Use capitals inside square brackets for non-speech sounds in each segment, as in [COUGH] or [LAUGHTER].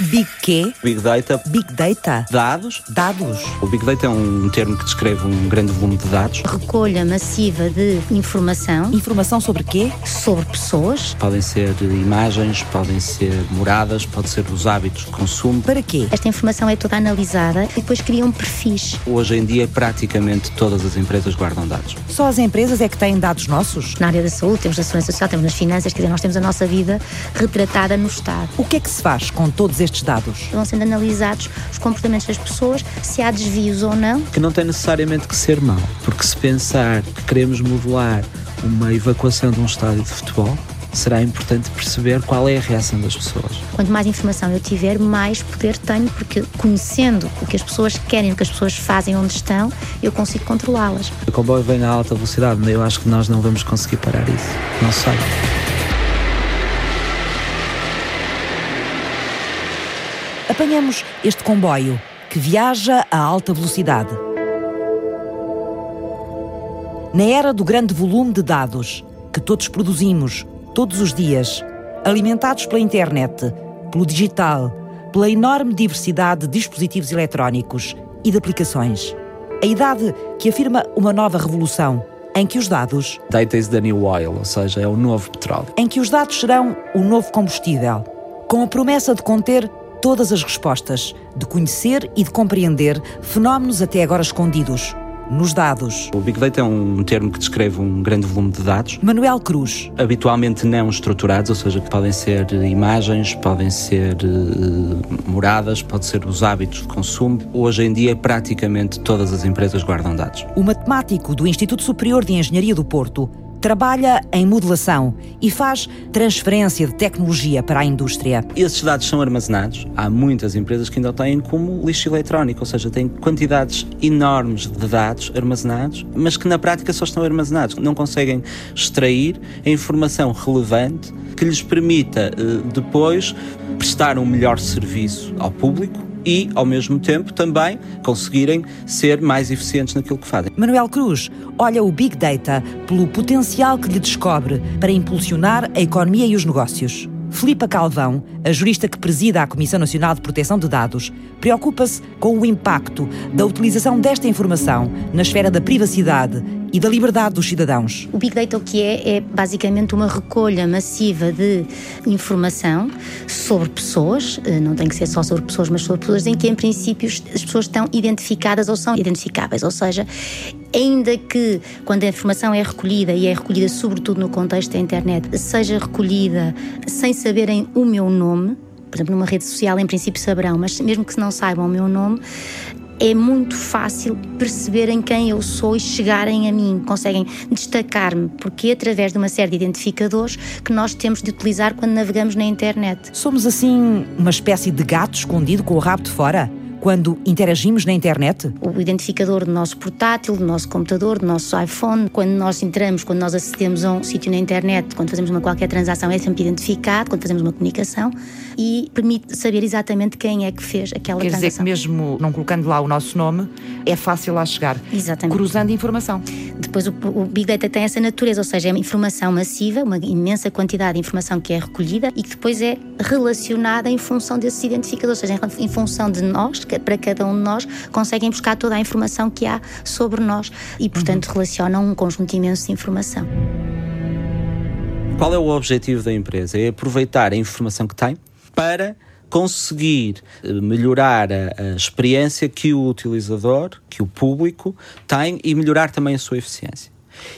Big quê? Big Data. Big Data? Dados. Dados. O Big Data é um termo que descreve um grande volume de dados. Recolha massiva de informação. Informação sobre quê? Sobre pessoas. Podem ser imagens, podem ser moradas, pode ser os hábitos de consumo. Para quê? Esta informação é toda analisada e depois criam perfis. Hoje em dia, praticamente todas as empresas guardam dados. Só as empresas é que têm dados nossos? Na área da saúde, temos na segurança social, temos nas finanças, quer dizer, nós temos a nossa vida retratada no Estado. O que é que se faz com todos estes dados? Vão sendo analisados os comportamentos das pessoas, se há desvios ou não. Que não tem necessariamente que ser mau, porque se pensar que queremos modelar uma evacuação de um estádio de futebol, será importante perceber qual é a reação das pessoas. Quanto mais informação eu tiver, mais poder tenho, porque conhecendo o que as pessoas querem, o que as pessoas fazem, onde estão, eu consigo controlá-las. O comboio vem a alta velocidade, mas eu acho que nós não vamos conseguir parar isso. Não sei. Apanhamos este comboio que viaja a alta velocidade. Na era do grande volume de dados que todos produzimos todos os dias, alimentados pela internet, pelo digital, pela enorme diversidade de dispositivos eletrónicos e de aplicações. A idade que afirma uma nova revolução em que os dados. Data is the new oil, ou seja, é o novo petróleo. Em que os dados serão o novo combustível, com a promessa de conter todas as respostas, de conhecer e de compreender fenómenos até agora escondidos. Nos dados. O Big Data é um termo que descreve um grande volume de dados. Manuel Cruz. Habitualmente não estruturados, ou seja, que podem ser imagens, podem ser uh, moradas, pode ser os hábitos de consumo. Hoje em dia, praticamente todas as empresas guardam dados. O matemático do Instituto Superior de Engenharia do Porto trabalha em modelação e faz transferência de tecnologia para a indústria. Esses dados são armazenados. Há muitas empresas que ainda o têm como lixo eletrónico, ou seja, têm quantidades enormes de dados armazenados, mas que na prática só estão armazenados. Não conseguem extrair a informação relevante que lhes permita eh, depois prestar um melhor serviço ao público e, ao mesmo tempo, também conseguirem ser mais eficientes naquilo que fazem. Manuel Cruz olha o Big Data pelo potencial que lhe descobre para impulsionar a economia e os negócios. Filipa Calvão, a jurista que presida a Comissão Nacional de Proteção de Dados, preocupa-se com o impacto da utilização desta informação na esfera da privacidade e da liberdade dos cidadãos. O Big Data o que é é basicamente uma recolha massiva de informação sobre pessoas, eh, não tem que ser só sobre pessoas, mas sobre pessoas em que em princípio as pessoas estão identificadas ou são identificáveis, ou seja, ainda que quando a informação é recolhida e é recolhida sobretudo no contexto da internet, seja recolhida sem saberem o meu nome, por exemplo, numa rede social em princípio saberão, mas mesmo que não saibam o meu nome, é muito fácil perceberem quem eu sou e chegarem a mim, conseguem destacar-me, porque é através de uma série de identificadores que nós temos de utilizar quando navegamos na internet. Somos assim uma espécie de gato escondido com o rabo de fora? Quando interagimos na internet? O identificador do nosso portátil, do nosso computador, do nosso iPhone, quando nós entramos, quando nós acedemos a um sítio na internet, quando fazemos uma qualquer transação, é sempre identificado, quando fazemos uma comunicação e permite saber exatamente quem é que fez aquela Quer transação. Quer dizer que mesmo não colocando lá o nosso nome, é fácil lá chegar. Exatamente. Cruzando informação. Depois o, o Big Data tem essa natureza, ou seja, é informação massiva, uma imensa quantidade de informação que é recolhida e que depois é relacionada em função desses identificadores, ou seja, em função de nós, para cada um de nós, conseguem buscar toda a informação que há sobre nós e, portanto, uhum. relacionam um conjunto imenso de informação. Qual é o objetivo da empresa? É aproveitar a informação que tem para conseguir eh, melhorar a, a, experiência que o utilizador, que o público tem e melhorar também a sua eficiência.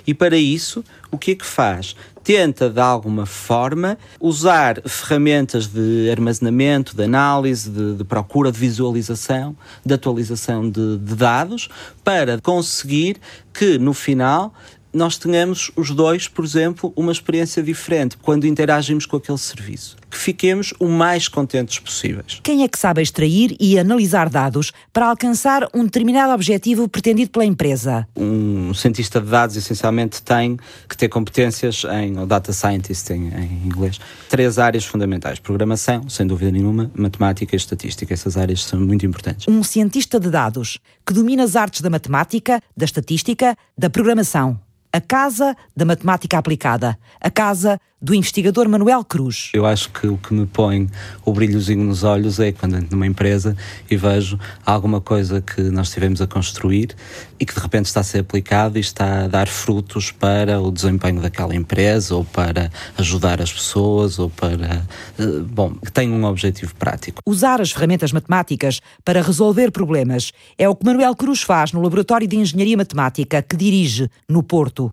E para isso, o que é que faz? Tenta, de alguma forma, usar ferramentas de armazenamento, de análise, de, de procura, de visualização, de atualização de, de dados, para conseguir que, no final, nós tenhamos os dois, por exemplo, uma experiência diferente quando interagimos com aquele serviço. Que fiquemos o mais contentes possíveis. Quem é que sabe extrair e analisar dados para alcançar um determinado objetivo pretendido pela empresa? Um cientista de dados, essencialmente, tem que ter competências em, ou data scientist em, em inglês, três áreas fundamentais: programação, sem dúvida nenhuma, matemática e estatística. Essas áreas são muito importantes. Um cientista de dados que domina as artes da matemática, da estatística, da programação a casa da matemática aplicada, a casa do investigador Manuel Cruz. Eu acho que o que me põe o brilhozinho nos olhos é quando entro numa empresa e vejo alguma coisa que nós estivemos a construir e que de repente está a ser aplicado e está a dar frutos para o desempenho daquela empresa ou para ajudar as pessoas ou para. Eh, bom, que tem um objetivo prático. Usar as ferramentas matemáticas para resolver problemas é o que Manuel Cruz faz no Laboratório de Engenharia Matemática que dirige no Porto.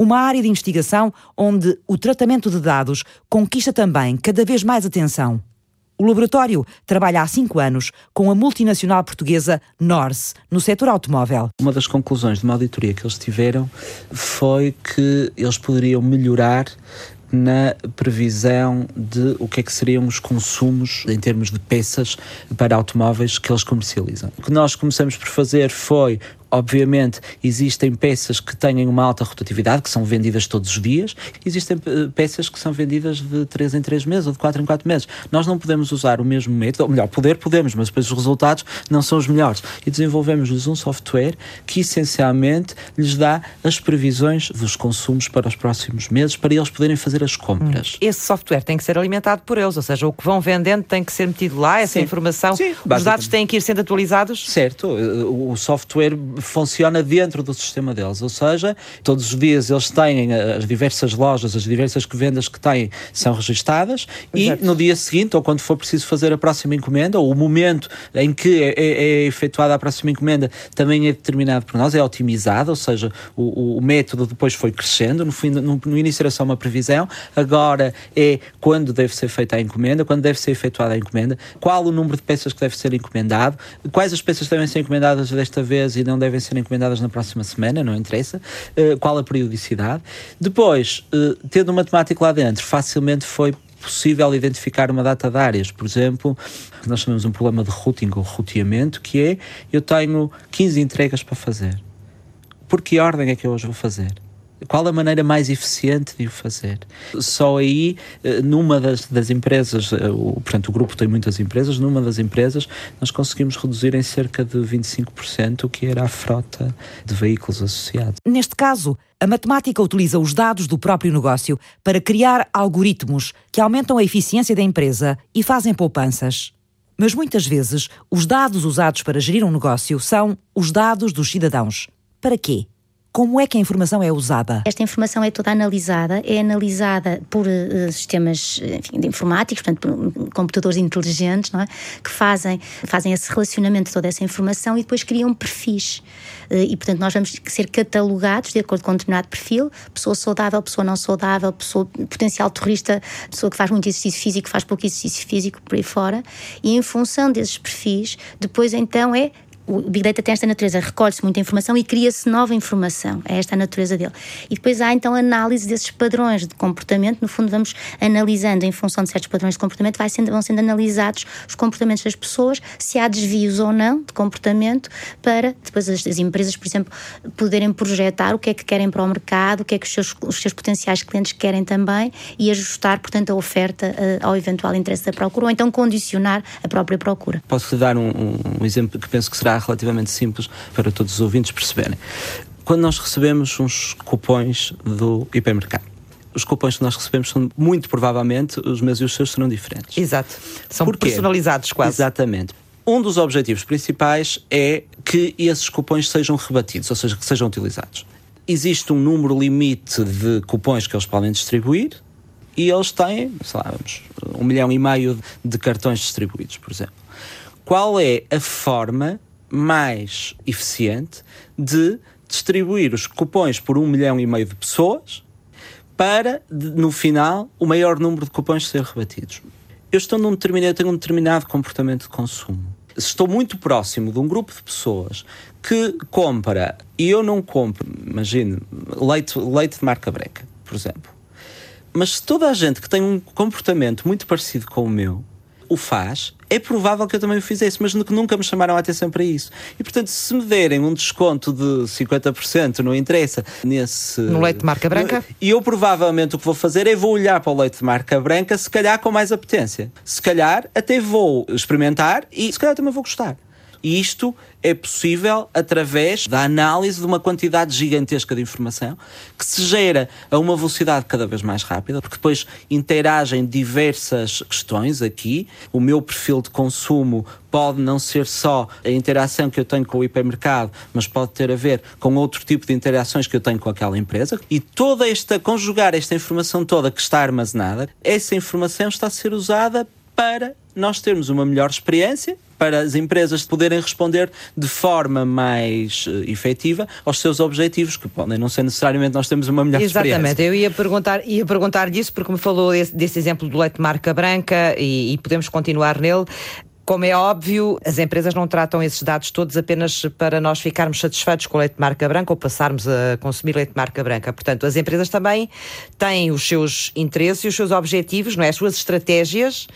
Uma área de investigação onde o tratamento de dados conquista também cada vez mais atenção. O laboratório trabalha há cinco anos com a multinacional portuguesa Norse, no setor automóvel. Uma das conclusões de uma auditoria que eles tiveram foi que eles poderiam melhorar na previsão de o que é que seriam os consumos em termos de peças para automóveis que eles comercializam. O que nós começamos por fazer foi Obviamente, existem peças que têm uma alta rotatividade, que são vendidas todos os dias, existem eh, peças que são vendidas de 3 em 3 meses ou de 4 em 4 meses. Nós não podemos usar o mesmo método, ou melhor, poder podemos, mas depois os resultados não são os melhores. E desenvolvemos-lhes um software que essencialmente lhes dá as previsões dos consumos para os próximos meses, para eles poderem fazer as compras. Hum. Esse software tem que ser alimentado por eles, ou seja, o que vão vendendo tem que ser metido lá, essa Sim. informação. Sim, os dados têm que ir sendo atualizados? Certo, o software funciona dentro do sistema deles, ou seja, todos os dias eles têm eh, as diversas lojas, as diversas vendas que têm são registadas Exato. e no dia seguinte, ou quando for preciso fazer a próxima encomenda, ou o momento em que é, é, é efetuada a próxima encomenda também é determinado por nós, é otimizado, ou seja, o, o método depois foi crescendo, no, fim, no, no início era só uma previsão, agora é quando deve ser feita a encomenda, quando deve ser efetuada a encomenda, qual o número de peças que deve ser encomendado, quais as peças devem ser encomendadas desta vez e não devem devem ser encomendadas na próxima semana, não interessa, uh, qual a periodicidade. Depois, uh, tendo uma temática lá dentro, facilmente foi possível identificar uma data de áreas. Por exemplo, nós chamamos um problema de routing ou roteamento, que é eu tenho 15 entregas para fazer. Por que ordem é que eu hoje vou fazer? Qual a maneira mais eficiente de o fazer? Só aí, eh, numa das, das empresas, eh, o, portanto, o grupo tem muitas empresas, numa das empresas nós conseguimos reduzir em cerca de 25% o que era a frota de veículos associados. Neste caso, a matemática utiliza os dados do próprio negócio para criar algoritmos que aumentam a eficiência da empresa e fazem poupanças. Mas muitas vezes, os dados usados para gerir um negócio são os dados dos cidadãos. Para quê? Como é que a informação é usada? Esta informação é toda analisada, é analisada por uh, sistemas enfim, de informáticos, portanto, por computadores inteligentes, não é? que fazem, fazem esse relacionamento de toda essa informação e depois criam perfis. Uh, e, portanto, nós vamos ser catalogados de acordo com um determinado perfil: pessoa saudável, pessoa não saudável, pessoa potencial terrorista, pessoa que faz muito exercício físico, faz pouco exercício físico, por aí fora. E em função desses perfis, depois então é o Big Data tem esta natureza, recolhe-se muita informação e cria-se nova informação. É esta a natureza dele. E depois há então análise desses padrões de comportamento. No fundo, vamos analisando em função de certos padrões de comportamento, vai sendo, vão sendo analisados os comportamentos das pessoas, se há desvios ou não de comportamento, para depois as, as empresas, por exemplo, poderem projetar o que é que querem para o mercado, o que é que os seus, os seus potenciais clientes querem também e ajustar, portanto, a oferta uh, ao eventual interesse da procura ou então condicionar a própria procura. Posso dar um, um exemplo que penso que será relativamente simples para todos os ouvintes perceberem. Quando nós recebemos uns cupões do hipermercado, os cupões que nós recebemos são muito provavelmente os meus e os seus serão diferentes. Exato. São Porquê? personalizados quase. Exatamente. Um dos objetivos principais é que esses cupões sejam rebatidos, ou seja, que sejam utilizados. Existe um número limite de cupões que eles podem distribuir e eles têm, sei lá, vamos, um milhão e meio de cartões distribuídos, por exemplo. Qual é a forma mais eficiente de distribuir os cupões por um milhão e meio de pessoas para, no final, o maior número de cupões ser rebatidos. Eu estou num determinado, tenho um determinado comportamento de consumo. Estou muito próximo de um grupo de pessoas que compra e eu não compro, imagine, leite, leite de marca breca, por exemplo. Mas se toda a gente que tem um comportamento muito parecido com o meu o faz, é provável que eu também o fizesse, mas nunca me chamaram a atenção para isso. E portanto, se me derem um desconto de 50%, não interessa, nesse. No leite de marca branca? E eu provavelmente o que vou fazer é vou olhar para o leite de marca branca, se calhar com mais apetência. Se calhar até vou experimentar e se calhar também vou gostar. Isto é possível através da análise de uma quantidade gigantesca de informação que se gera a uma velocidade cada vez mais rápida, porque depois interagem diversas questões aqui. O meu perfil de consumo pode não ser só a interação que eu tenho com o hipermercado, mas pode ter a ver com outro tipo de interações que eu tenho com aquela empresa. E toda esta, conjugar esta informação toda que está armazenada, essa informação está a ser usada para nós termos uma melhor experiência para as empresas poderem responder de forma mais uh, efetiva aos seus objetivos, que podem não ser necessariamente nós temos uma melhor Exatamente. experiência. Exatamente, eu ia perguntar, ia perguntar disso porque me falou desse, desse exemplo do leite marca branca e, e podemos continuar nele. Como é óbvio, as empresas não tratam esses dados todos apenas para nós ficarmos satisfeitos com o leite de marca branca ou passarmos a consumir leite de marca branca. Portanto, as empresas também têm os seus interesses e os seus objetivos, não é? as suas estratégias,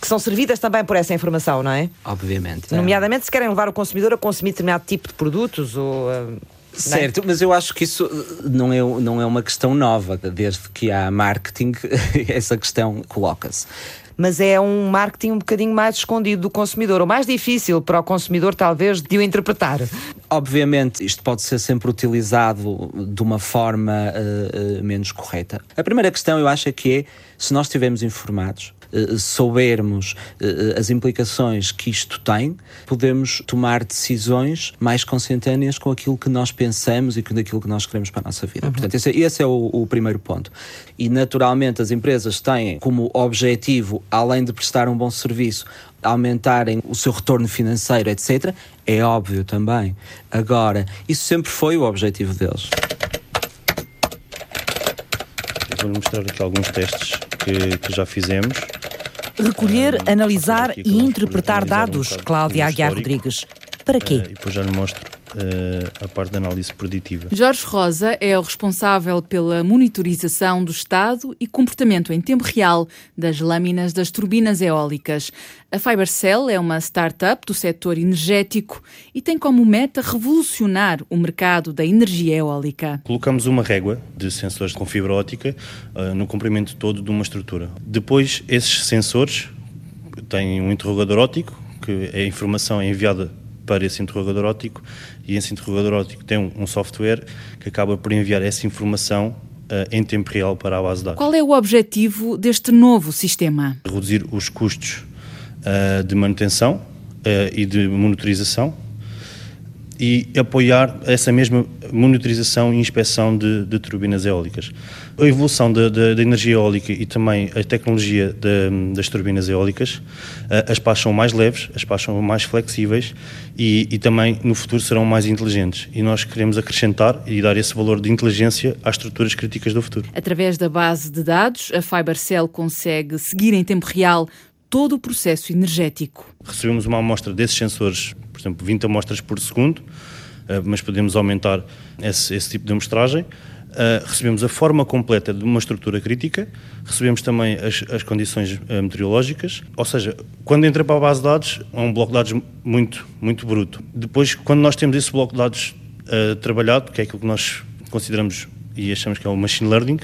que são servidas também por essa informação, não é? Obviamente. É. Nomeadamente, se querem levar o consumidor a consumir determinado tipo de produtos ou. Uh, Certo, é? mas eu acho que isso não é, não é uma questão nova. Desde que há marketing, [LAUGHS] essa questão coloca-se mas é um marketing um bocadinho mais escondido do consumidor, ou mais difícil para o consumidor, talvez, de o interpretar. Obviamente, isto pode ser sempre utilizado de uma forma uh, uh, menos correta. A primeira questão, eu acho, é que é se nós estivermos informados, uh, soubermos uh, as implicações que isto tem, podemos tomar decisões mais consentâneas com aquilo que nós pensamos e com aquilo que nós queremos para a nossa vida. Uhum. Portanto, esse, é, esse é o, o, primeiro ponto. E, naturalmente, as empresas têm como objetivo, além de prestar um bom serviço, aumentarem o seu retorno financeiro, etc. É óbvio também. Agora, isso sempre foi o objetivo deles. Vou-lhe mostrar aqui alguns testes que, que já fizemos. Recolher, um, analisar e interpretar dados, um Cláudia Aguiar Rodrigues. Para quê? Uh, e depois já lhe mostro a parte da análise preditiva. Jorge Rosa é o responsável pela monitorização do estado e comportamento em tempo real das lâminas das turbinas eólicas. A Fibercell é uma startup do setor energético e tem como meta revolucionar o mercado da energia eólica. Colocamos uma régua de sensores com fibra óptica uh, no comprimento todo de uma estrutura. Depois, esses sensores têm um interrogador óptico, que a informação é enviada para esse interrogador óptico e esse interrogador óptico tem um, um software que acaba por enviar essa informação uh, em tempo real para a base de dados. Qual é o objetivo deste novo sistema? Reduzir os custos uh, de manutenção uh, e de monitorização e apoiar essa mesma monitorização e inspeção de, de turbinas eólicas. A evolução da, da, da, energia eólica e também a tecnologia de, das turbinas eólicas, as pás são mais leves, as pás são mais flexíveis e, e, também no futuro serão mais inteligentes. E nós queremos acrescentar e dar esse valor de inteligência às estruturas críticas do futuro. Através da base de dados, a FiberCell consegue seguir em tempo real todo o processo energético. Recebemos uma amostra desses sensores, exemplo, 20 amostras por segundo, eh, mas podemos aumentar esse, esse tipo de amostragem. Uh, recebemos a forma completa de uma estrutura crítica, recebemos também as, as condições uh, meteorológicas, ou seja, quando entra para a base de dados, é um bloco de dados muito, muito bruto. Depois, quando nós temos esse bloco de dados uh, trabalhado, que é aquilo que nós consideramos e achamos que é o machine learning,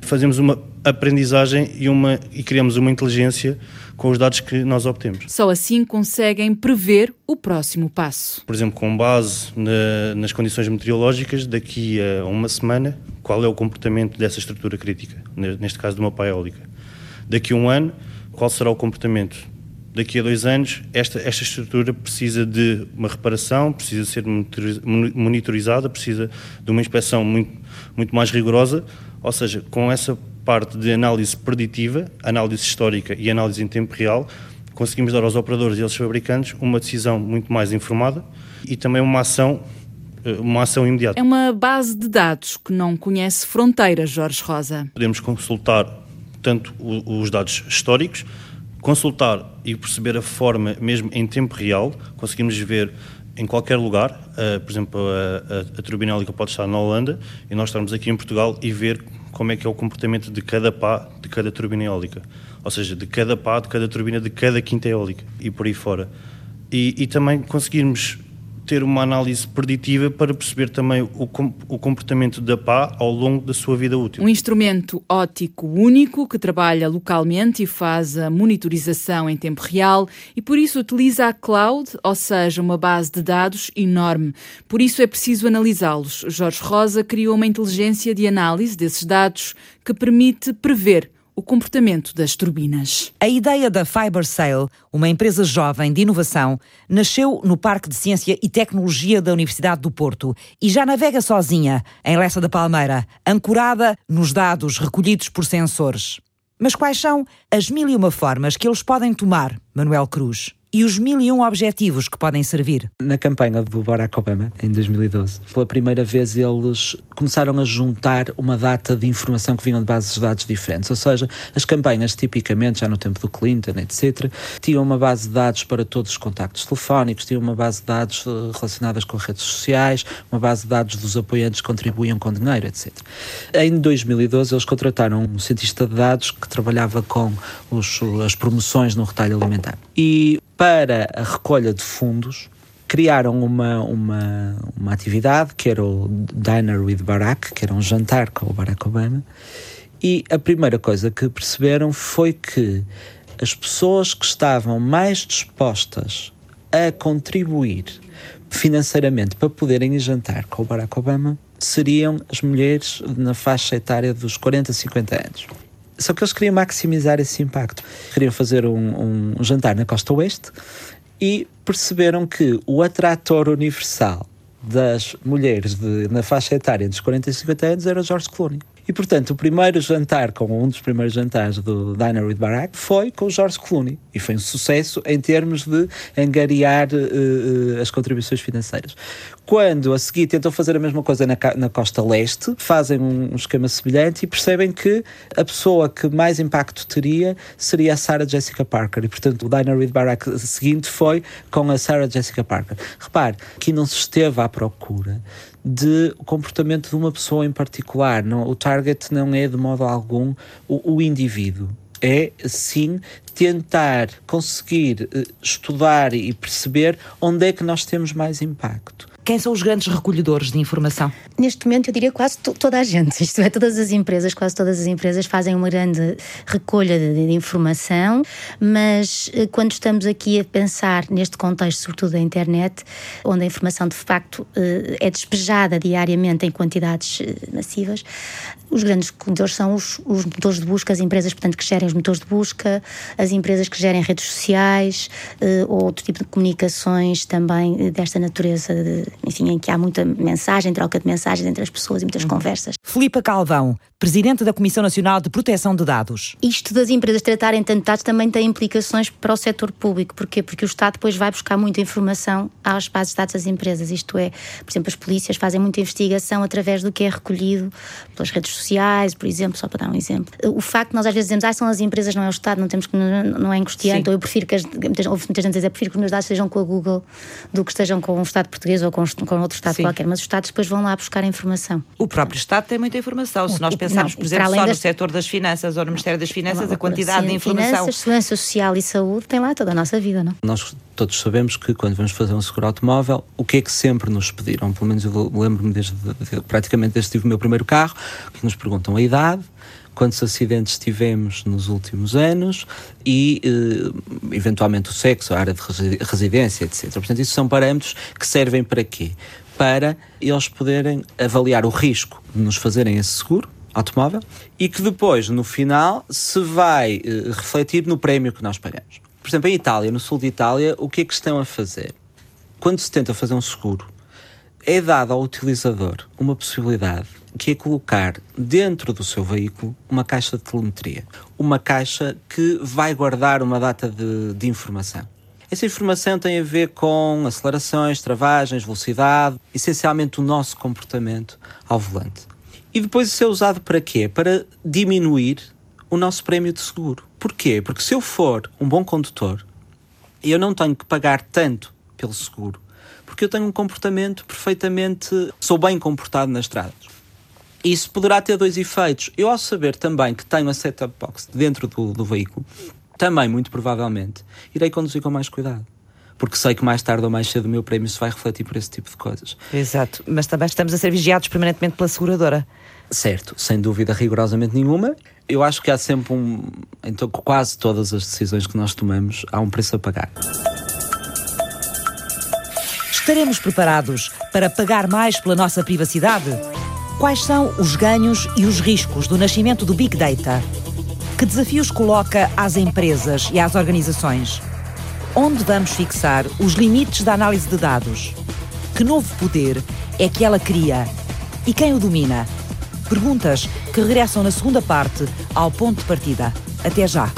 fazemos uma aprendizagem e, uma, e criamos uma inteligência com os dados que nós obtemos. Só assim conseguem prever o próximo passo. Por exemplo, com base na, nas condições meteorológicas, daqui a uma semana, qual é o comportamento dessa estrutura crítica, neste caso de uma pá eólica. Daqui a um ano, qual será o comportamento daqui a dois anos, esta, esta estrutura precisa de uma reparação, precisa ser monitorizada, precisa de uma inspeção muito, muito mais rigorosa, ou seja, com essa parte de análise preditiva, análise histórica e análise em tempo real, conseguimos dar aos operadores e aos fabricantes uma decisão muito mais informada e também uma ação eh, uma ação imediata. É uma base de dados que não conhece fronteiras, Jorge Rosa. Podemos consultar tanto os dados históricos, consultar e perceber a forma mesmo em tempo real, conseguimos ver em qualquer lugar, uh, por exemplo, a, a, a turbina eólica pode estar na Holanda e nós estamos aqui em Portugal e ver como é que é o comportamento de cada pá de cada turbina eólica. Ou seja, de cada pá, de cada turbina, de cada quinta eólica e por aí fora. E, e também conseguirmos ter uma análise preditiva para perceber também o, o comportamento da pá ao longo da sua vida útil. Um instrumento óptico único que trabalha localmente e faz a monitorização em tempo real e por isso utiliza a cloud, ou seja, uma base de dados enorme. Por isso é preciso analisá-los. Jorge Rosa criou uma inteligência de análise desses dados que permite prever o comportamento das turbinas. A ideia da FiberSail, uma empresa jovem de inovação, nasceu no Parque de Ciência e Tecnologia da Universidade do Porto e já navega sozinha em Lessa da Palmeira, ancorada nos dados recolhidos por sensores. Mas quais são as mil e uma formas que eles podem tomar, Manuel Cruz? E os mil e um objetivos que podem servir. Na campanha do Barack Obama, em 2012, pela primeira vez eles começaram a juntar uma data de informação que vinham de bases de dados diferentes. Ou seja, as campanhas, tipicamente, já no tempo do Clinton, etc., tinham uma base de dados para todos os contactos telefónicos, tinham uma base de dados eh, relacionadas com redes sociais, uma base de dados dos apoiantes que contribuíam com dinheiro, etc. Em 2012, eles contrataram um cientista de dados que trabalhava com os, as promoções no retalho alimentar. E para a recolha de fundos, criaram uma, uma, uma atividade que era o Diner with Barack, que era um jantar com o Barack Obama, e a primeira coisa que perceberam foi que as pessoas que estavam mais dispostas a contribuir financeiramente para poderem ir jantar com o Barack Obama seriam as mulheres na faixa etária dos 40 a 50 anos. Só que eles queriam maximizar esse impacto. Queriam fazer um, um jantar na costa oeste e perceberam que o atrator universal das mulheres de, na faixa etária dos 40 e 50 anos era George Clooney. E, portanto, o primeiro jantar, com um dos primeiros jantares do Diner with Barack, foi com o George Clooney. E foi um sucesso em termos de angariar uh, as contribuições financeiras. Quando a seguir tentam fazer a mesma coisa na, na costa leste, fazem um, um, esquema semelhante e percebem que a pessoa que mais impacto teria seria a Sarah Jessica Parker. E, portanto, o Diner with Barack seguinte foi com a Sarah Jessica Parker. Repare, que não se esteve à procura de comportamento de uma pessoa em particular. Não, o target não é de modo algum o, o indivíduo. É, sim, tentar conseguir uh, estudar e perceber onde é que nós temos mais impacto. Quem são os grandes recolhedores de informação? Neste momento, eu diria quase toda a gente, isto é, todas as empresas, quase todas as empresas fazem uma grande recolha de, de informação, mas eh, quando estamos aqui a pensar neste contexto, sobretudo da internet, onde a informação de facto eh, é despejada diariamente em quantidades eh, massivas, os grandes recolhedores são os, os motores de busca, as empresas, portanto, que gerem os motores de busca, as empresas que gerem redes sociais, ou outro tipo de comunicações também desta natureza de, enfim, em que há muita mensagem, troca de mensagens entre as pessoas e muitas uhum. conversas. Filipa Calvão, Presidente da Comissão Nacional de Proteção de Dados. Isto das empresas tratarem tanto dados também tem implicações para o setor público. Porquê? Porque o Estado depois vai buscar muita informação às bases de dados das empresas. Isto é, por exemplo, as polícias fazem muita investigação através do que é recolhido pelas redes sociais, por exemplo, só para dar um exemplo. O facto de nós às vezes dizemos, ah, são as empresas, não é o Estado, não temos que, não é angustiante, ou eu prefiro que as, muitas, diz, eu prefiro que os meus dados estejam com a Google do que estejam com o Estado português ou com, com outro Estado Sim. qualquer, mas os Estados depois vão lá buscar informação. O próprio Estado tem muita informação. Se nós pensarmos, não, por exemplo, só das... no setor das finanças ou no Ministério das Finanças, a quantidade Sim, de informação. Finanças, segurança social e saúde tem lá toda a nossa vida, não? Nós todos sabemos que quando vamos fazer um seguro automóvel, o que é que sempre nos pediram? Pelo menos eu lembro-me desde de, praticamente desde que tive o meu primeiro carro, que nos perguntam a idade, quantos acidentes tivemos nos últimos anos e, eh, eventualmente, o sexo, a área de residência, etc. Portanto, isso são parâmetros que servem para quê? Para eles poderem avaliar o risco de nos fazerem esse seguro automóvel e que depois, no final, se vai eh, refletir no prémio que nós pagamos. Por exemplo, em Itália, no sul de Itália, o que é que estão a fazer? Quando se tenta fazer um seguro, é dado ao utilizador uma possibilidade que é colocar dentro do seu veículo uma caixa de telemetria. Uma caixa que vai guardar uma data de, de informação. Essa informação tem a ver com acelerações, travagens, velocidade, essencialmente o nosso comportamento ao volante. E depois isso é usado para quê? Para diminuir o nosso prémio de seguro. Porquê? Porque se eu for um bom condutor, eu não tenho que pagar tanto pelo seguro, porque eu tenho um comportamento perfeitamente. sou bem comportado nas estradas. Isso poderá ter dois efeitos. Eu, ao saber também que tenho a setup box dentro do, do veículo, também, muito provavelmente, irei conduzir com mais cuidado. porque sei que mais tarde ou mais cedo o meu prémio se vai refletir por esse tipo de coisas. Exato, mas também estamos a ser vigiados permanentemente pela seguradora. Certo, sem dúvida rigorosamente nenhuma. Eu acho que há sempre um. Então, quase todas as decisões que nós tomamos, há um preço a pagar. Estaremos preparados para pagar mais pela nossa privacidade? Quais são os ganhos e os riscos do nascimento do Big Data? Que desafios coloca às empresas e às organizações? Onde vamos fixar os limites da análise de dados? Que novo poder é que ela cria? E quem o domina? Perguntas que regressam na segunda parte ao ponto de partida. Até já!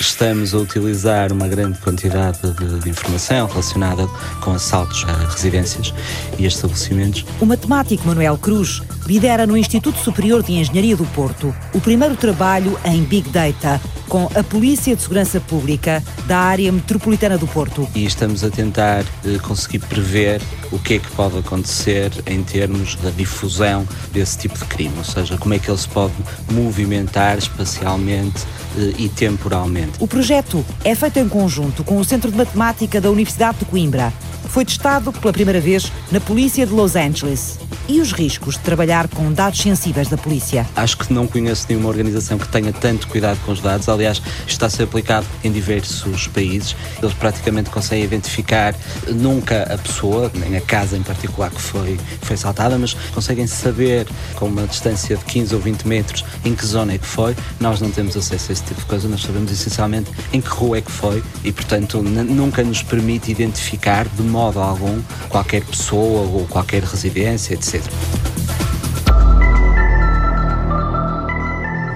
Estamos a utilizar uma grande quantidade de, de, informação relacionada com assaltos a residências e estabelecimentos. O matemático Manuel Cruz lidera no Instituto Superior de Engenharia do Porto o primeiro trabalho em Big Data com a Polícia de Segurança Pública da área metropolitana do Porto. E estamos a tentar eh, conseguir prever o que é que pode acontecer em termos da difusão desse tipo de crime, ou seja, como é que ele se pode movimentar espacialmente eh, e temporalmente. O projeto é feito em conjunto com o Centro de Matemática da Universidade de Coimbra. Foi testado pela primeira vez na Polícia de Los Angeles. E os riscos de trabalhar com dados sensíveis da polícia? Acho que não conheço nenhuma organização que tenha tanto cuidado com os dados. Aliás, está a ser aplicado em diversos países. Eles praticamente conseguem identificar nunca a pessoa, nem a casa em particular que foi, foi saltada, mas conseguem saber com uma distância de 15 ou 20 metros em que zona é que foi. Nós não temos acesso a esse tipo de coisa, nós sabemos essencialmente em que rua é que foi e, portanto, nunca nos permite identificar de modo algum qualquer pessoa ou qualquer residência, etc.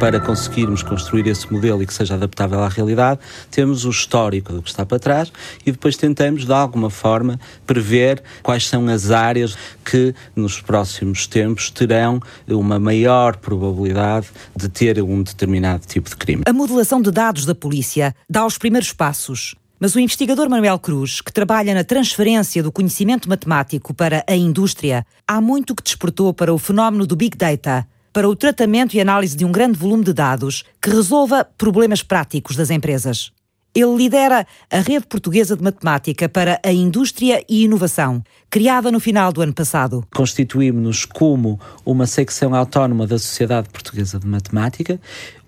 Para conseguirmos construir esse modelo e que seja adaptável à realidade, temos o histórico do que está para trás e depois tentamos, de alguma forma, prever quais são as áreas que nos próximos tempos terão uma maior probabilidade de ter um determinado tipo de crime. A modelação de dados da polícia dá os primeiros passos. Mas o investigador Manuel Cruz, que trabalha na transferência do conhecimento matemático para a indústria, há muito que despertou para o fenómeno do Big Data, para o tratamento e análise de um grande volume de dados que resolva problemas práticos das empresas. Ele lidera a Rede Portuguesa de Matemática para a Indústria e Inovação, criada no final do ano passado. Constituímos-nos como uma secção autónoma da Sociedade Portuguesa de Matemática,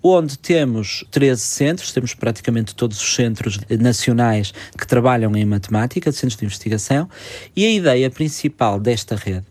onde temos 13 centros, temos praticamente todos os centros nacionais que trabalham em matemática, centros de investigação, e a ideia principal desta rede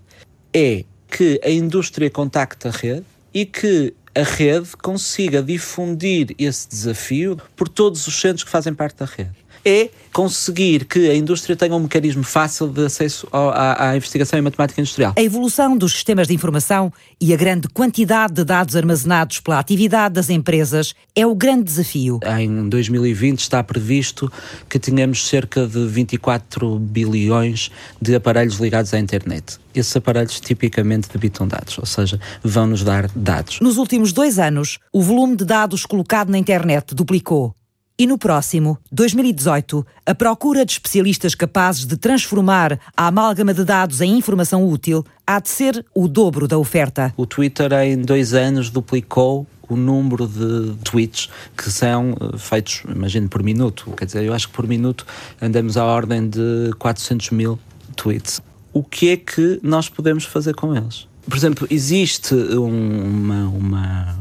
é que a indústria contacte a rede e que a rede consiga difundir esse desafio por todos os centros que fazem parte da rede. É conseguir que a indústria tenha um mecanismo fácil de acesso à, à, investigação em matemática industrial. A evolução dos sistemas de informação e a grande quantidade de dados armazenados pela atividade das empresas é o grande desafio. Em 2020 está previsto que tenhamos cerca de 24 bilhões de aparelhos ligados à internet esses aparelhos tipicamente debitam dados, ou seja, vão nos dar dados. Nos últimos dois anos, o volume de dados colocado na internet duplicou. E no próximo, 2018, a procura de especialistas capazes de transformar a amálgama de dados em informação útil há de ser o dobro da oferta. O Twitter, em dois anos, duplicou o número de tweets que são eh, feitos, imagino, por minuto. Quer dizer, eu acho que por minuto andamos à ordem de 400 mil tweets o que é que nós podemos fazer com eles. Por exemplo, existe uma, uma,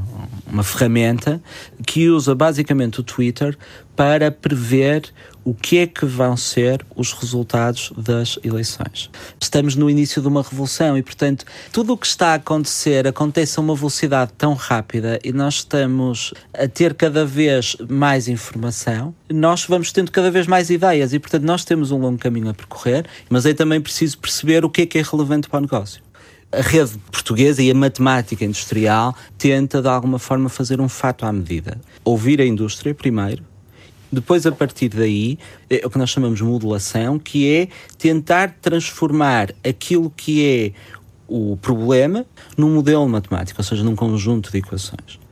uma ferramenta que usa basicamente o Twitter para prever o que é que vão ser os resultados das eleições. Estamos no início de uma revolução e, portanto, tudo o que está a acontecer acontece a uma velocidade tão rápida e nós estamos a ter cada vez mais informação, nós vamos tendo cada vez mais ideias e, portanto, nós temos um longo caminho a percorrer, mas é também preciso perceber o que é que é relevante para o negócio a rede portuguesa e a matemática industrial tenta de alguma forma fazer um fato à medida. Ouvir a indústria primeiro, depois, a partir daí, é o que nós chamamos de modulação, que é tentar transformar aquilo que é o problema num modelo matemático, ou seja, num conjunto de equações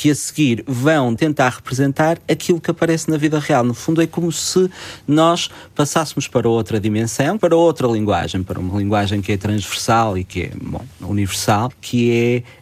que a seguir vão tentar representar aquilo que aparece na vida real. No fundo, é como se nós passássemos para outra dimensão, para outra linguagem, para uma linguagem que é transversal e que é bom, universal, que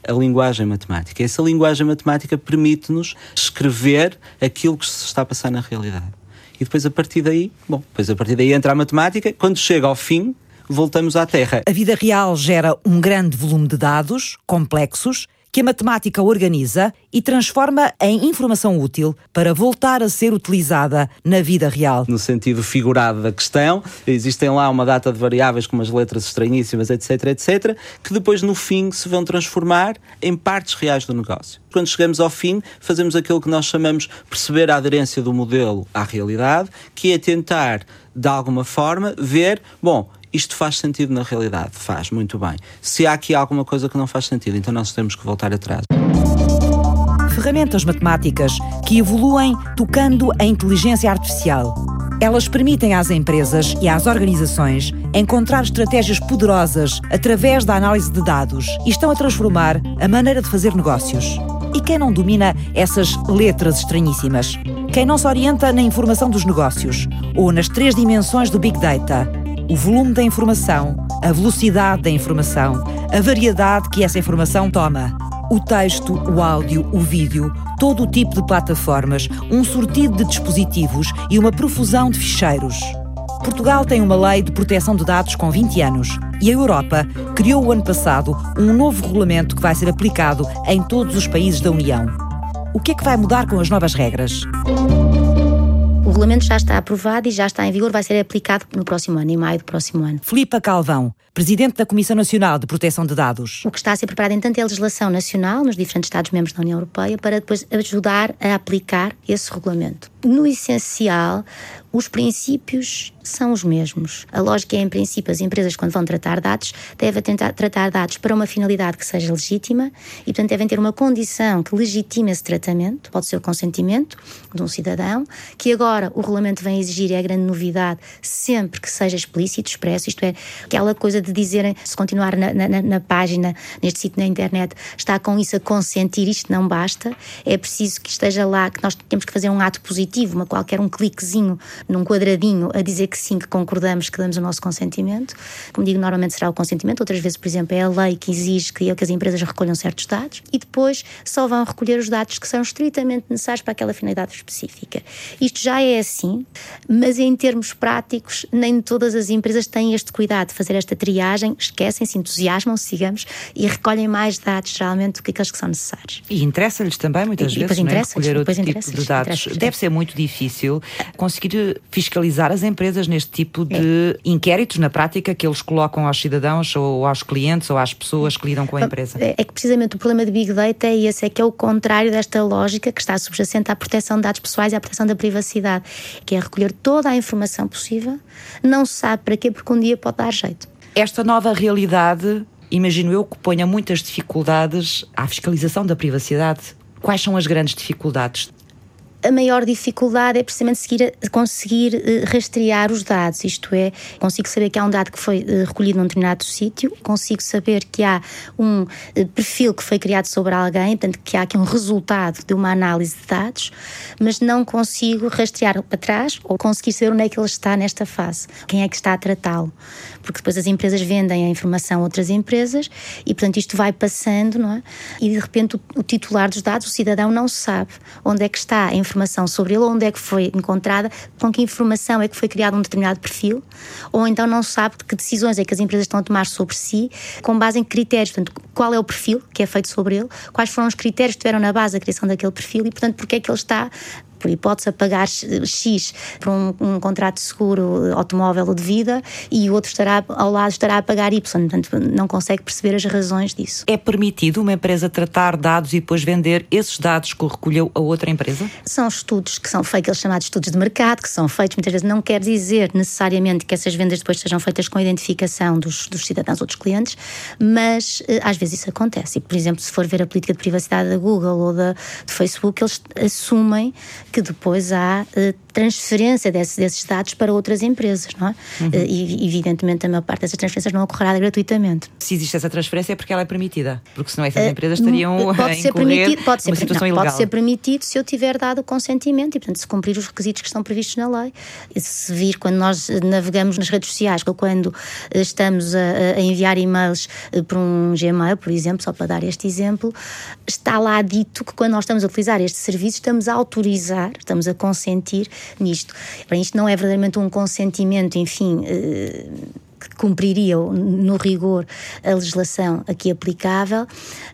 é a linguagem matemática. Essa linguagem matemática permite-nos escrever aquilo que se está a passar na realidade. E depois, a partir daí, bom, depois a partir daí entra a matemática. Quando chega ao fim, voltamos à Terra. A vida real gera um grande volume de dados complexos que a matemática organiza e transforma em informação útil para voltar a ser utilizada na vida real. No sentido figurado da questão, existem lá uma data de variáveis com umas letras estranhíssimas, etc, etc, que depois no fim se vão transformar em partes reais do negócio. Quando chegamos ao fim, fazemos aquilo que nós chamamos perceber a aderência do modelo à realidade, que é tentar, de alguma forma, ver, bom, isto faz sentido na realidade? Faz, muito bem. Se há aqui alguma coisa que não faz sentido, então nós temos que voltar atrás. Ferramentas matemáticas que evoluem tocando a inteligência artificial. Elas permitem às empresas e às organizações encontrar estratégias poderosas através da análise de dados e estão a transformar a maneira de fazer negócios. E quem não domina essas letras estranhíssimas? Quem não se orienta na informação dos negócios ou nas três dimensões do Big Data? O volume da informação, a velocidade da informação, a variedade que essa informação toma. O texto, o áudio, o vídeo, todo o tipo de plataformas, um sortido de dispositivos e uma profusão de ficheiros. Portugal tem uma lei de proteção de dados com 20 anos e a Europa criou o ano passado um novo regulamento que vai ser aplicado em todos os países da União. O que é que vai mudar com as novas regras? O regulamento já está aprovado e já está em vigor, vai ser aplicado no próximo ano, em maio do próximo ano. Filipa Calvão, Presidente da Comissão Nacional de Proteção de Dados. O que está a ser preparado, entanto, é a legislação nacional nos diferentes Estados-membros da União Europeia para depois ajudar a aplicar esse regulamento. No essencial, os princípios são os mesmos. A lógica é, em princípio, as empresas, quando vão tratar dados, devem tentar tratar dados para uma finalidade que seja legítima e, portanto, devem ter uma condição que legitime esse tratamento. Pode ser o consentimento de um cidadão, que agora o regulamento vem exigir, é a grande novidade, sempre que seja explícito, expresso, isto é, aquela coisa de dizerem, se continuar na, na, na página, neste sítio na internet, está com isso a consentir, isto não basta. É preciso que esteja lá, que nós temos que fazer um ato positivo, uma qualquer um cliquezinho num quadradinho a dizer que sim, que concordamos, que damos o nosso consentimento. Como digo, normalmente será o consentimento, outras vezes, por exemplo, é a lei que exige que, que as empresas recolham certos dados e depois só vão recolher os dados que são estritamente necessários para aquela finalidade específica. Isto já é assim, mas em termos práticos, nem todas as empresas têm este cuidado de fazer esta triagem, esquecem-se, entusiasmam-se, digamos, e recolhem mais dados, geralmente, do que aqueles que são necessários. E interessa-lhes também, muitas e, vezes, e né, recolher outro tipo de dados. Deve ser muito difícil conseguir fiscalizar as empresas neste tipo de é. inquéritos na prática que eles colocam aos cidadãos ou aos clientes ou às pessoas que lidam com a empresa? É, é que precisamente o problema de Big Data é esse, é que é o contrário desta lógica que está subjacente à proteção de dados pessoais e à proteção da privacidade, que é recolher toda a informação possível, não se sabe para quê, porque um dia pode dar jeito. Esta nova realidade, imagino eu, que ponha muitas dificuldades à fiscalização da privacidade. Quais são as grandes dificuldades? A maior dificuldade é precisamente seguir, conseguir uh, rastrear os dados, isto é, consigo saber que há um dado que foi uh, recolhido num determinado sítio, consigo saber que há um uh, perfil que foi criado sobre alguém, portanto, que há aqui um resultado de uma análise de dados, mas não consigo rastrear para trás ou conseguir saber onde é que ele está nesta fase, quem é que está a tratá-lo, porque depois as empresas vendem a informação a outras empresas e, portanto, isto vai passando, não é? E de repente o, o titular dos dados, o cidadão, não sabe onde é que está a informação sobre ele, onde é que foi encontrada, com que informação é que foi criado um determinado perfil, ou então não sabe que decisões é que as empresas estão a tomar sobre si, com base em critérios, portanto, qual é o perfil que é feito sobre ele, quais foram os critérios que tiveram na base da criação daquele perfil e, portanto, porque é que ele está por hipótese, a pagar X por um, um, contrato de seguro automóvel ou de vida e o outro estará ao lado estará a pagar Y. Portanto, não consegue perceber as razões disso. É permitido uma empresa tratar dados e depois vender esses dados que recolheu a outra empresa? São estudos que são feitos, eles chamados estudos de mercado, que são feitos muitas vezes, não quer dizer necessariamente que essas vendas depois sejam feitas com a identificação dos, dos cidadãos ou dos clientes, mas eh, às vezes isso acontece. E, por exemplo, se for ver a política de privacidade da Google ou da, do Facebook, eles assumem que depois há uh, transferência desses, desses, dados para outras empresas, não é? Uhum. Uh, e evidentemente a maior parte dessas transferências não ocorrerá gratuitamente. Se existe essa transferência é porque ela é permitida, porque senão essas empresas estariam pode [LAUGHS] a ser permitido, pode ser, não, pode ser permitido se eu tiver dado o consentimento e, portanto, se cumprir os requisitos que estão previstos na lei. Se vir quando nós navegamos nas redes sociais, ou quando estamos a, a enviar e-mails para um Gmail, por exemplo, só para dar este exemplo, está lá dito que quando nós estamos a utilizar este serviço, estamos a autorizar, estamos a consentir nisto. Isto não é verdadeiramente um consentimento, enfim. Eh, que cumpriria no rigor a legislação aqui aplicável,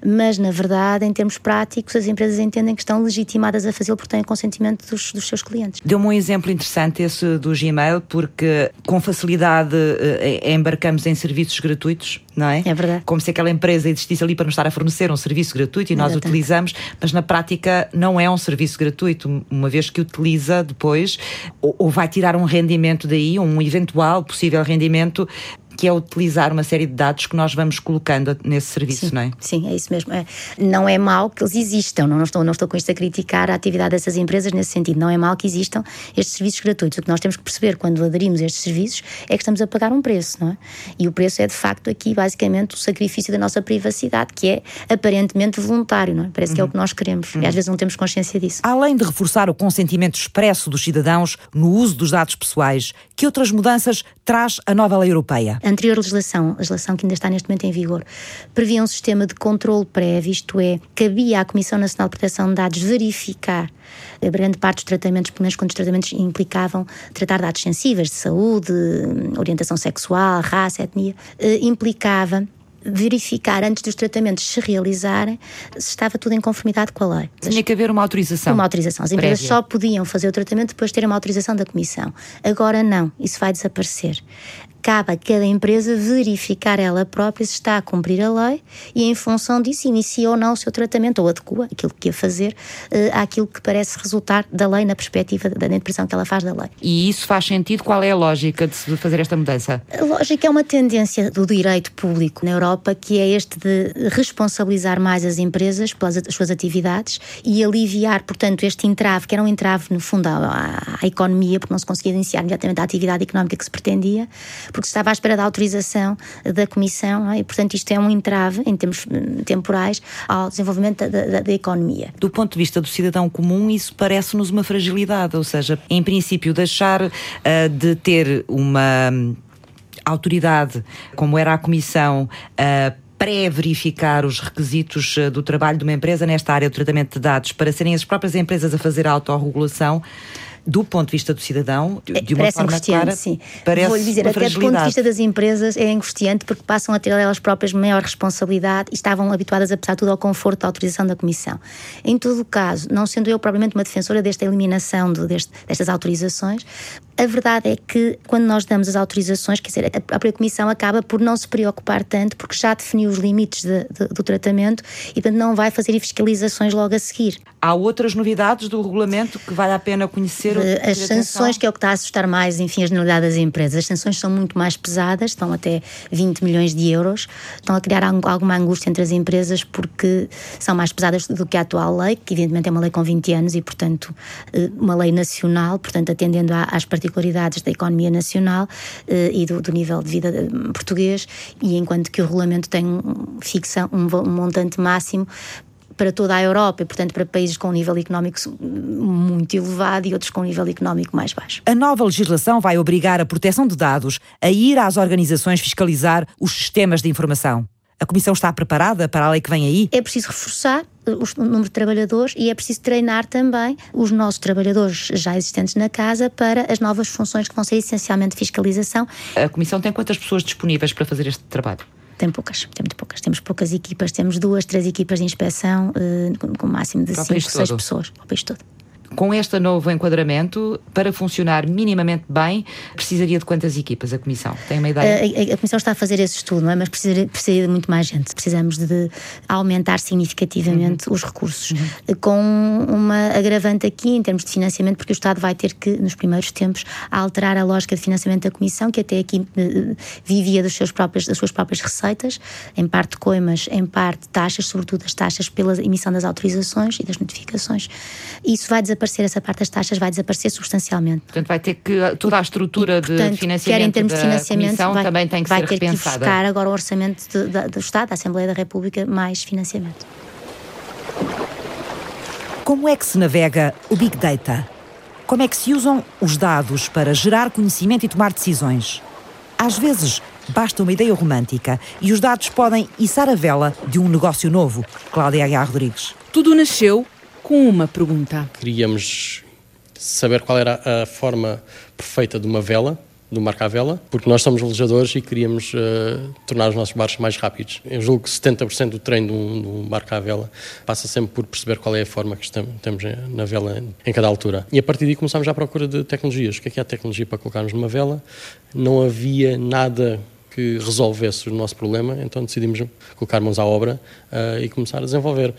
mas na verdade, em termos práticos, as empresas entendem que estão legitimadas a fazê-lo porque têm o consentimento dos, dos seus clientes. Deu-me um exemplo interessante esse do Gmail, porque com facilidade eh, embarcamos em serviços gratuitos, não é? É verdade. Como se aquela empresa existisse ali para nos estar a fornecer um serviço gratuito e nós Exatamente. utilizamos, mas na prática não é um serviço gratuito, uma vez que utiliza depois, ou, ou vai tirar um rendimento daí, um eventual possível rendimento que é utilizar uma série de dados que nós vamos colocando nesse serviço, sim, não é? Sim, é isso mesmo. É, não é mal que eles existam, não, não, estou, não estou com isto a criticar a atividade dessas empresas nesse sentido, não é mal que existam estes serviços gratuitos. O que nós temos que perceber quando aderimos a estes serviços é que estamos a pagar um preço, não é? E o preço é de facto aqui basicamente o sacrifício da nossa privacidade, que é aparentemente voluntário, não é? Parece uhum. que é o que nós queremos uhum. e às vezes não temos consciência disso. Além de reforçar o consentimento expresso dos cidadãos no uso dos dados pessoais, que outras mudanças traz a nova lei europeia? A anterior legislação, a legislação que ainda está neste momento em vigor, previa um sistema de controle prévio, isto é, cabia à Comissão Nacional de Proteção de Dados verificar a grande parte dos tratamentos, pelo menos quando os tratamentos implicavam tratar dados sensíveis de saúde, orientação sexual, raça, etnia, eh, implicava verificar antes dos tratamentos se realizarem se estava tudo em conformidade com a lei. Tinha que haver uma autorização. Uma autorização. As empresas prévia. só podiam fazer o tratamento depois de ter uma autorização da Comissão. Agora não, isso vai desaparecer cabe a cada empresa verificar ela própria se está a cumprir a lei e, em função disso, inicia ou não o seu tratamento ou adequa aquilo que ia fazer uh, àquilo que parece resultar da lei na perspectiva da interpretação que ela faz da lei. E isso faz sentido? Qual é a lógica de fazer esta mudança? A lógica é uma tendência do direito público na Europa que é este de responsabilizar mais as empresas pelas suas atividades e aliviar, portanto, este entrave, que era um entrave, no fundo, à, à economia, porque não se conseguia iniciar imediatamente a atividade económica que se pretendia, porque estava à espera da autorização da Comissão, é? e portanto isto é um entrave, em termos hum, temporais, ao desenvolvimento da, da, da economia. Do ponto de vista do cidadão comum, isso parece-nos uma fragilidade, ou seja, em princípio, deixar uh, de ter uma hum, autoridade como era a Comissão uh, pré-verificar os requisitos do trabalho de uma empresa nesta área do tratamento de dados para serem as próprias empresas a fazer a autorregulação do ponto de vista do cidadão, de, de uma forma clara, sim. parece Vou-lhe dizer, até do ponto de vista das empresas é angustiante porque passam a ter elas próprias maior responsabilidade e estavam habituadas, apesar de tudo, ao conforto da autorização da Comissão. Em todo o caso, não sendo eu propriamente uma defensora desta eliminação de, deste, destas autorizações, a verdade é que quando nós damos as autorizações, quer dizer, a própria Comissão acaba por não se preocupar tanto porque já definiu os limites de, de, do tratamento e, portanto, não vai fazer fiscalizações logo a seguir. Há outras novidades do regulamento que vale a pena conhecer? As sanções, que é o que está a assustar mais, enfim, a generalidade das empresas. As sanções são muito mais pesadas, estão até 20 milhões de euros, estão a criar alguma angústia entre as empresas porque são mais pesadas do que a atual lei, que evidentemente é uma lei com 20 anos e, portanto, eh, uma lei nacional, portanto, atendendo às particularidades da economia nacional uh, e do, do, nível de vida eh, português, e enquanto que o regulamento tem fixa um, um montante máximo para toda a Europa e, portanto, para países com um nível económico muito elevado e outros com um nível económico mais baixo. A nova legislação vai obrigar a proteção de dados a ir às organizações fiscalizar os sistemas de informação. A Comissão está preparada para a lei que vem aí? É preciso reforçar o número de trabalhadores e é preciso treinar também os nossos trabalhadores já existentes na casa para as novas funções que vão ser essencialmente fiscalização. A Comissão tem quantas pessoas disponíveis para fazer este trabalho? Tem poucas, tem muito poucas. Temos poucas equipas, temos duas, três equipas de inspeção, uh, com, com máximo de cinco, seis pessoas, para o país todo com este novo enquadramento, para funcionar minimamente bem, precisaria de quantas equipas a Comissão? Tem uma ideia? A, a, a Comissão está a fazer esse estudo, não é? mas precisa, precisa de muito mais gente. Precisamos de aumentar significativamente uhum. os recursos. Uhum. Com uma agravante aqui em termos de financiamento, porque o Estado vai ter que, nos primeiros tempos, alterar a lógica de financiamento da Comissão, que até aqui vivia dos seus próprios, das suas próprias receitas, em parte coimas, em parte taxas, sobretudo as taxas pela emissão das autorizações e das notificações. Isso vai desaparecer desaparecer essa parte das taxas, vai desaparecer substancialmente. Portanto, vai ter que toda a estrutura e, portanto, de financiamento quer em termos de financiamento vai, também tem que vai ser ter repensada. que buscar agora o orçamento de, de, do Estado, da Assembleia da República, mais financiamento. Como é que se navega o Big Data? Como é que se usam os dados para gerar conhecimento e tomar decisões? Às vezes, basta uma ideia romântica e os dados podem içar a vela de um negócio novo. Cláudia H. Rodrigues. Tudo nasceu com uma pergunta. Queríamos saber qual era a forma perfeita de uma vela do marca à vela, porque nós somos velejadores e queríamos uh, tornar os nossos barcos mais rápidos. Eu julgo que 70% do treino de um, barco à vela passa sempre por perceber qual é a forma que estamos, temos na vela em cada altura. E a partir daí começámos à procura de tecnologias. O que é que a tecnologia para colocarmos numa vela? Não havia nada que resolvesse o nosso problema, então decidimos colocar mãos à obra uh, e começar a desenvolver.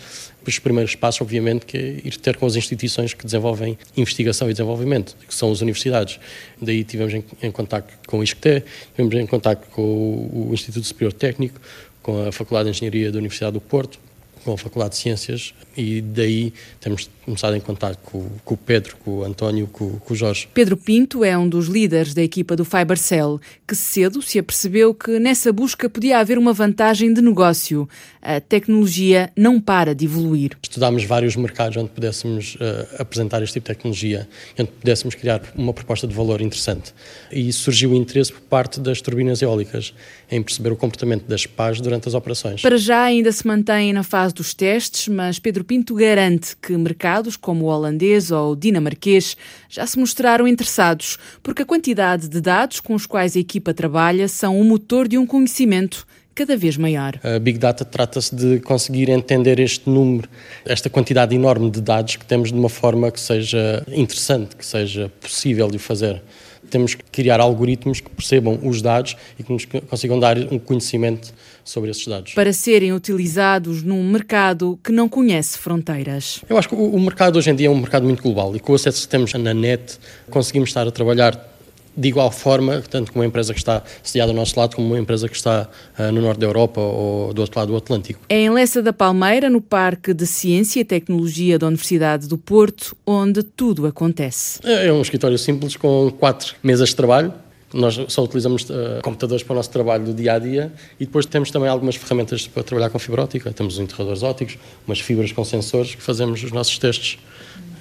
Os primeiros passos, obviamente, que é ir ter com as instituições que desenvolvem investigação e desenvolvimento, que são as universidades. Daí tivemos em, em contato com o ISCTE, tivemos em contato com o, o Instituto Superior Técnico, com a Faculdade de Engenharia da Universidade do Porto, com a Faculdade de Ciências e daí temos começado em contato com, com o Pedro, com o António, com, com, o Jorge. Pedro Pinto é um dos líderes da equipa do Fibercell, que cedo se apercebeu que nessa busca podia haver uma vantagem de negócio. A tecnologia não para de evoluir. Estudámos vários mercados onde pudéssemos uh, apresentar este tipo de tecnologia, onde pudéssemos criar uma proposta de valor interessante. E surgiu o interesse por parte das turbinas eólicas em perceber o comportamento das pás durante as operações. Para já ainda se mantém na fase dos testes, mas Pedro Pinto garante que mercados como o holandês ou o dinamarquês já se mostraram interessados, porque a quantidade de dados com os quais a equipa trabalha são o motor de um conhecimento cada vez maior. A Big Data trata-se de conseguir entender este número, esta quantidade enorme de dados que temos de uma forma que seja interessante, que seja possível de fazer temos que criar algoritmos que percebam os dados e que nos consigam dar um conhecimento sobre esses dados. Para serem utilizados num mercado que não conhece fronteiras. Eu acho que o mercado hoje em dia é um mercado muito global e com o acesso que temos na net conseguimos estar a trabalhar de igual forma, tanto com uma empresa que está sediada ao nosso lado, como uma empresa que está uh, no norte da Europa ou do outro lado do Atlântico. É em Lessa da Palmeira, no Parque de Ciência e Tecnologia da Universidade do Porto, onde tudo acontece. É, é um escritório simples com quatro mesas de trabalho. Nós só utilizamos uh, computadores para o nosso trabalho do dia a dia e depois temos também algumas ferramentas para trabalhar com fibra óptica. Temos enterradores ópticos, umas fibras com sensores que fazemos os nossos testes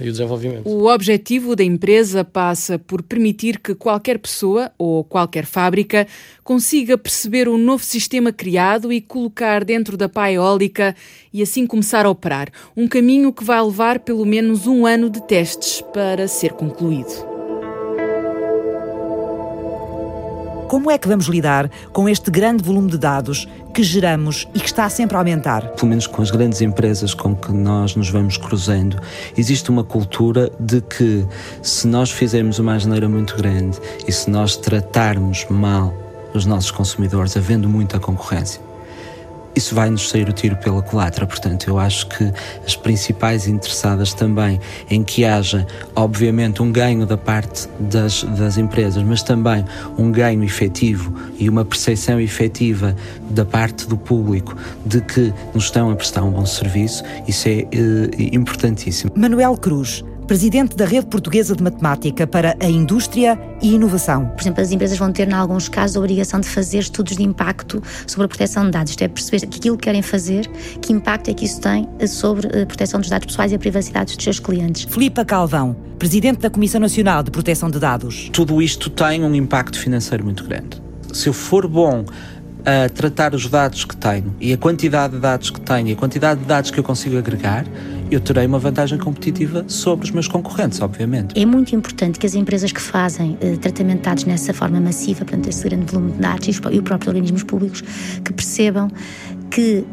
e o desenvolvimento. O objetivo da empresa passa por permitir que qualquer pessoa ou qualquer fábrica consiga perceber o novo sistema criado e colocar dentro da pá eólica e assim começar a operar. Um caminho que vai levar pelo menos um ano de testes para ser concluído. Como é que vamos lidar com este grande volume de dados que geramos e que está sempre a aumentar? Pelo menos com as grandes empresas com que nós nos vamos cruzando, existe uma cultura de que se nós fizermos uma asneira muito grande e se nós tratarmos mal os nossos consumidores, havendo muita concorrência, isso vai nos sair o tiro pela culatra. Portanto, eu acho que as principais interessadas também em que haja, obviamente, um ganho da parte das, das empresas, mas também um ganho efetivo e uma percepção efetiva da parte do público de que nos estão a prestar um bom serviço, isso é eh, importantíssimo. Manuel Cruz presidente da Rede Portuguesa de Matemática para a Indústria e Inovação. Por exemplo, as empresas vão ter, em alguns casos, a obrigação de fazer estudos de impacto sobre a proteção de dados. Isto é, perceber que aquilo que querem fazer, que impacto é que isso tem sobre a proteção dos dados pessoais e a privacidade dos seus clientes. Filipa Calvão, presidente da Comissão Nacional de Proteção de Dados. Tudo isto tem um impacto financeiro muito grande. Se eu for bom a tratar os dados que tenho e a quantidade de dados que tenho e a quantidade de dados que eu consigo agregar, eu terei uma vantagem competitiva sobre os meus concorrentes, obviamente. É muito importante que as empresas que fazem uh, tratamento de dados nessa forma massiva, portanto, esse grande volume de dados e os, os próprios organismos públicos, que percebam que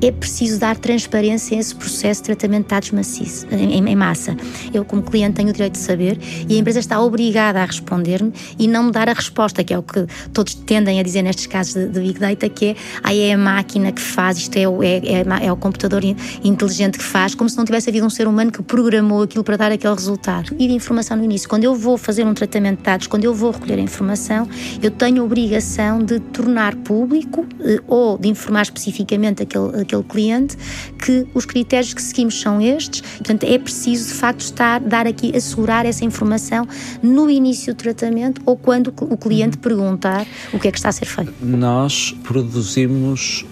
é preciso dar transparência a esse processo de tratamento de dados maciços, em, em, massa. Eu, como cliente, tenho o direito de saber e a empresa está obrigada a responder-me e não me dar a resposta, que é o que todos tendem a dizer nestes casos de, de Big Data, que é, aí é a máquina que faz, isto é o, é, é, é o computador inteligente que faz, como se não tivesse havido um ser humano que programou aquilo para dar aquele resultado. E de informação no início. Quando eu vou fazer um tratamento de dados, quando eu vou recolher a informação, eu tenho a obrigação de tornar público eh, ou de informar especificamente aquele aquele cliente que os critérios que seguimos são estes. Portanto, é preciso de facto estar, dar aqui, assegurar essa informação no início do tratamento ou quando o cliente uhum. perguntar o que é que está a ser feito. Nós produzimos,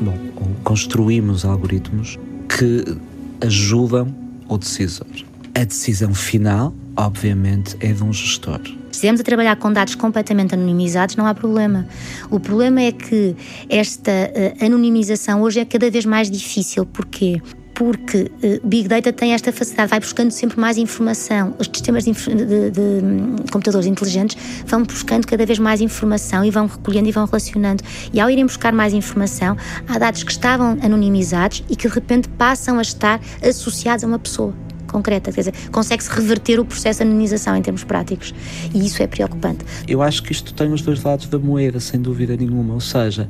bom, construímos algoritmos que ajudam o decisor. A decisão final, obviamente, é de um gestor. Estivermos a trabalhar com dados completamente anonimizados, não há problema. O problema é que esta uh, anonimização hoje é cada vez mais difícil. Porquê? porque uh, Big Data tem esta facilidade, vai buscando sempre mais informação. Os sistemas de, de, de, de, hum, computadores inteligentes vão buscando cada vez mais informação e vão recolhendo e vão relacionando. E ao irem buscar mais informação, há dados que estavam anonimizados e que de repente passam a estar associados a uma pessoa concreta, quer dizer, consegue-se reverter o processo de anonimização em termos práticos e isso é preocupante. Eu acho que isto tem os dois lados da moeda, sem dúvida nenhuma, ou seja,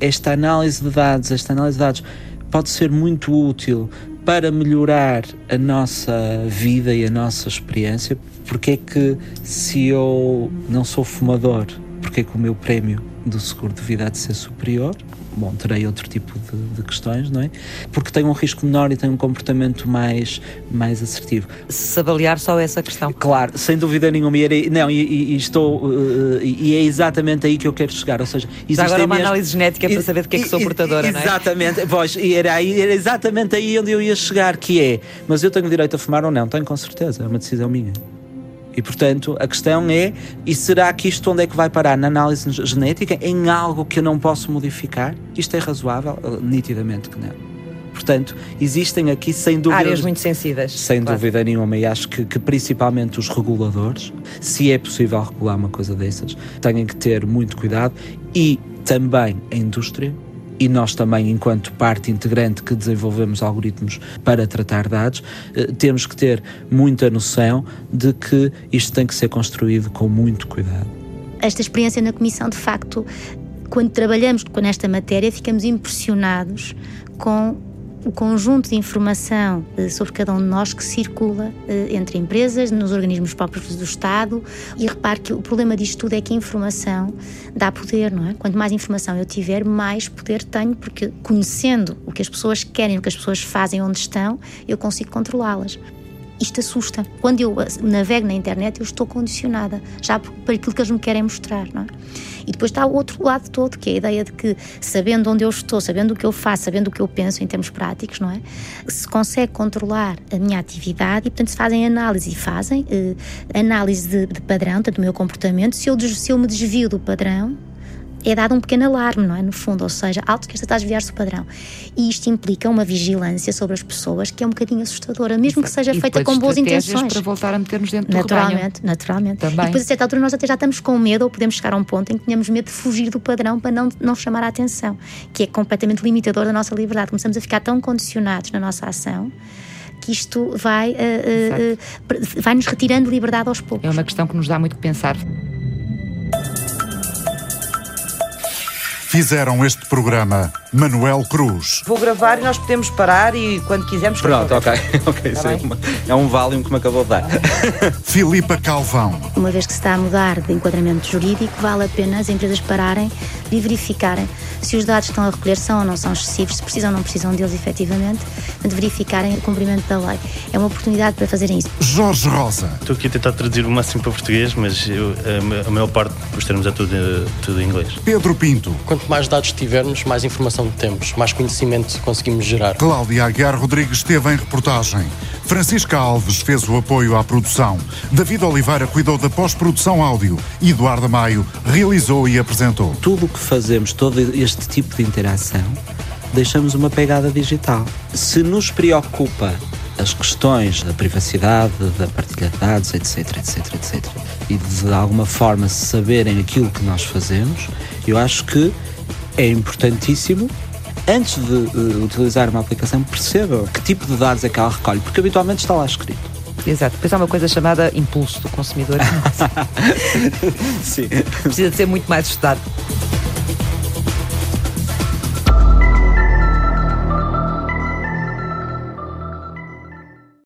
esta análise de dados, esta análise de dados pode ser muito útil para melhorar a nossa vida e a nossa experiência, porque é que se eu não sou fumador, porque é que o meu prémio do seguro de vida há de ser superior? Bom, terei outro tipo de, de, questões, não é? Porque tem um risco menor e tem um comportamento mais, mais assertivo. Se avaliar só essa questão. Claro, sem dúvida nenhuma. E, era, não, e, e estou. Uh, e é exatamente aí que eu quero chegar. Ou seja, existe agora uma mesmo... análise genética para saber de que é que sou portadora, não é? Exatamente, pois, e era, aí, era exatamente aí onde eu ia chegar, que é, mas eu tenho direito a fumar ou não? Tenho com certeza, é uma decisão minha. E, portanto, a questão é: e será que isto onde é que vai parar? Na análise genética? Em algo que eu não posso modificar? Isto é razoável? Uh, nitidamente que não. Portanto, existem aqui sem dúvida. Áreas muito sensíveis. Sem claro. dúvida nenhuma, e acho que, que, principalmente os reguladores, se é possível regular uma coisa dessas, têm que ter muito cuidado e também a indústria e nós também, enquanto parte integrante que desenvolvemos algoritmos para tratar dados, eh, temos que ter muita noção de que isto tem que ser construído com muito cuidado. Esta experiência na Comissão, de facto, quando trabalhamos com esta matéria, ficamos impressionados com o conjunto de informação eh, sobre cada um de nós que circula eh, entre empresas, nos organismos próprios do Estado. E repare que o problema disto tudo é que a informação dá poder, não é? Quanto mais informação eu tiver, mais poder tenho, porque conhecendo o que as pessoas querem, o que as pessoas fazem, onde estão, eu consigo controlá-las isto assusta. Quando eu navego na internet, eu estou condicionada já para aquilo que eles me querem mostrar, não é? E depois está o outro lado todo, que é a ideia de que, sabendo onde eu estou, sabendo o que eu faço, sabendo o que eu penso em termos práticos, não é? Se consegue controlar a minha atividade e, portanto, se fazem análise e fazem eh, análise de, de padrão, portanto, do meu comportamento. Se eu, se eu me desvio do padrão, é dado um pequeno alarme, não é? No fundo, ou seja, alto que esta está a desviar-se do padrão. E isto implica uma vigilância sobre as pessoas que é um bocadinho assustadora, mesmo que seja feita com boas intenções. para voltar a meter-nos dentro naturalmente, do Naturalmente, Também. E depois, a certa altura, nós até já estamos com medo, ou podemos chegar a um ponto em que tenhamos medo de fugir do padrão para não, não chamar a atenção, que é completamente limitador da nossa liberdade. Começamos a ficar tão condicionados na nossa ação que isto vai, uh, uh, vai nos retirando liberdade aos poucos. É uma questão que nos dá muito que pensar. Fizeram este programa Manuel Cruz. Vou gravar e nós podemos parar e quando quisermos. Pronto, ok. [LAUGHS] ok. Tá é um volume que me acabou de dar. [LAUGHS] Filipa Calvão. Uma vez que se está a mudar de enquadramento jurídico, vale a pena as empresas pararem e verificarem se os dados que estão a recolher são ou não são excessivos, se precisam ou não precisam deles efetivamente, de verificarem o cumprimento da lei. É uma oportunidade para fazerem isso. Jorge Rosa. Estou aqui a tentar traduzir o máximo para português, mas eu, a, maior parte dos termos é tudo, tudo em inglês. Pedro Pinto. Quanto mais dados tivermos, mais informação temos, mais conhecimento conseguimos gerar. Cláudia Aguiar Rodrigues esteve em reportagem. Francisca Alves fez o apoio à produção. David Oliveira cuidou da pós-produção áudio. Eduardo Maio realizou e apresentou. Tudo o que fazemos, todo este tipo de interação, deixamos uma pegada digital. Se nos preocupa as questões da privacidade, da partilha de dados, etc, etc, etc, e de alguma forma saberem aquilo que nós fazemos, eu acho que é importantíssimo antes de uh, utilizar uma aplicação, perceba que tipo de dados é que ela recolhe, porque habitualmente está lá escrito. Exato. Depois há uma coisa chamada impulso do consumidor. [LAUGHS] [LAUGHS] Sim. Precisa de ser muito mais estudado.